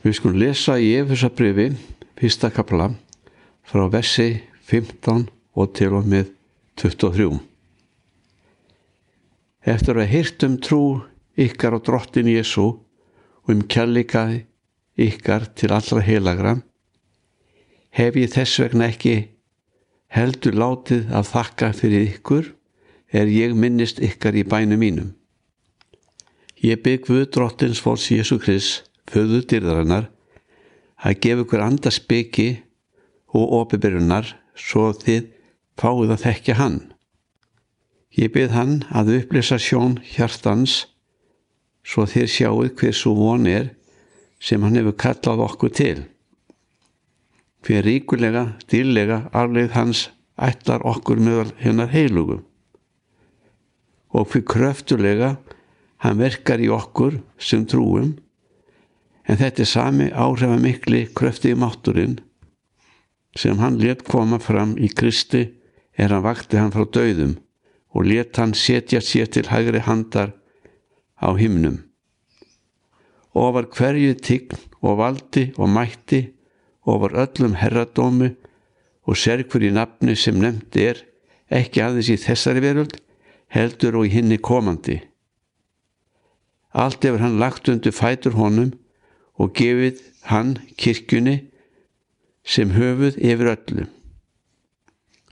Við skulum lesa í Efesabrifi, fyrsta kapla, frá versi 15 og til og með 23. Eftir að hýrtum trú ykkar á drottin Jésu og um kjallikaði ykkar til allra heilagra, hef ég þess vegna ekki heldur látið af þakka fyrir ykkur er ég minnist ykkar í bænum mínum. Ég bygg við drottins fólks Jésu Krist föðu dyrðarinnar að gefa ykkur andarspeki og opiðbyrjunar svo þið fáið að þekkja hann. Ég byrð hann að upplýsa sjón hjartans svo þér sjáuð hversu von er sem hann hefur kallað okkur til. Hver ríkulega, dýrlega arleið hans ætlar okkur meðal hennar heilugum og hver kröftulega hann verkar í okkur sem trúum en þetta er sami áhrifamikli kröfti í mátturinn sem hann let koma fram í Kristi er hann vakti hann frá döðum og let hann setja sér til hægri handar á himnum. Og var hverju tign og valdi og mætti og var öllum herradómi og serkur í nafni sem nefnd er ekki aðeins í þessari veröld heldur og í hinni komandi. Allt hefur hann lagt undir fætur honum og gefið hann kirkjunni sem höfuð yfir öllu.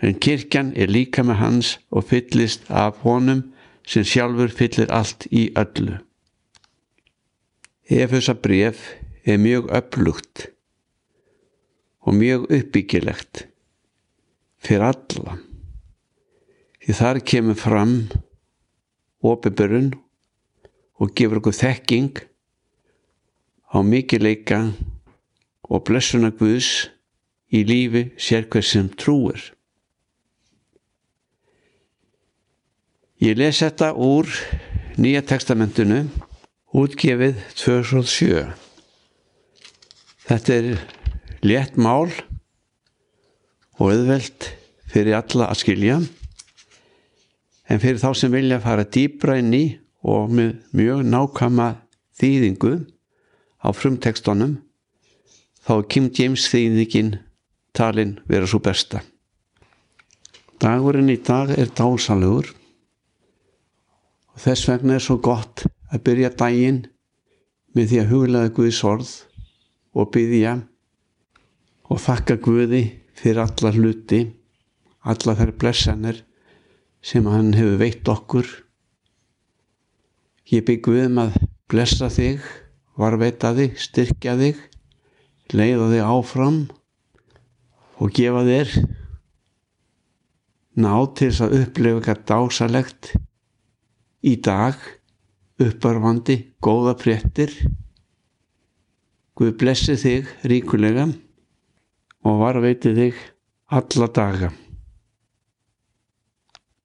En kirkjan er líka með hans og fyllist af honum sem sjálfur fyllir allt í öllu. Efesa bref er mjög upplugt og mjög uppbyggilegt fyrir alla. Því þar kemur fram opiðbörun og gefur okkur þekking á mikileika og blessuna Guðs í lífi sér hver sem trúir. Ég les þetta úr Nýja testamentinu útgefið 2007. Þetta er létt mál og auðvelt fyrir alla að skilja en fyrir þá sem vilja fara dýbra inn í og með mjög nákama þýðingu á frumtekstunum þá er Kim James þýðingin talin vera svo besta. Dagurinn í dag er dásalögur og þess vegna er svo gott að byrja daginn með því að huglaða Guðs orð og byggja og þakka Guði fyrir alla hluti, alla þær blessanir sem hann hefur veitt okkur. Ég bygg við um að blessa þig, varveita þig, styrkja þig, leiða þig áfram og gefa þér ná til þess að upplefa eitthvað dásalegt í dag, upparvandi, góða fréttir. Guð blessi þig ríkulega og varveiti þig alla daga.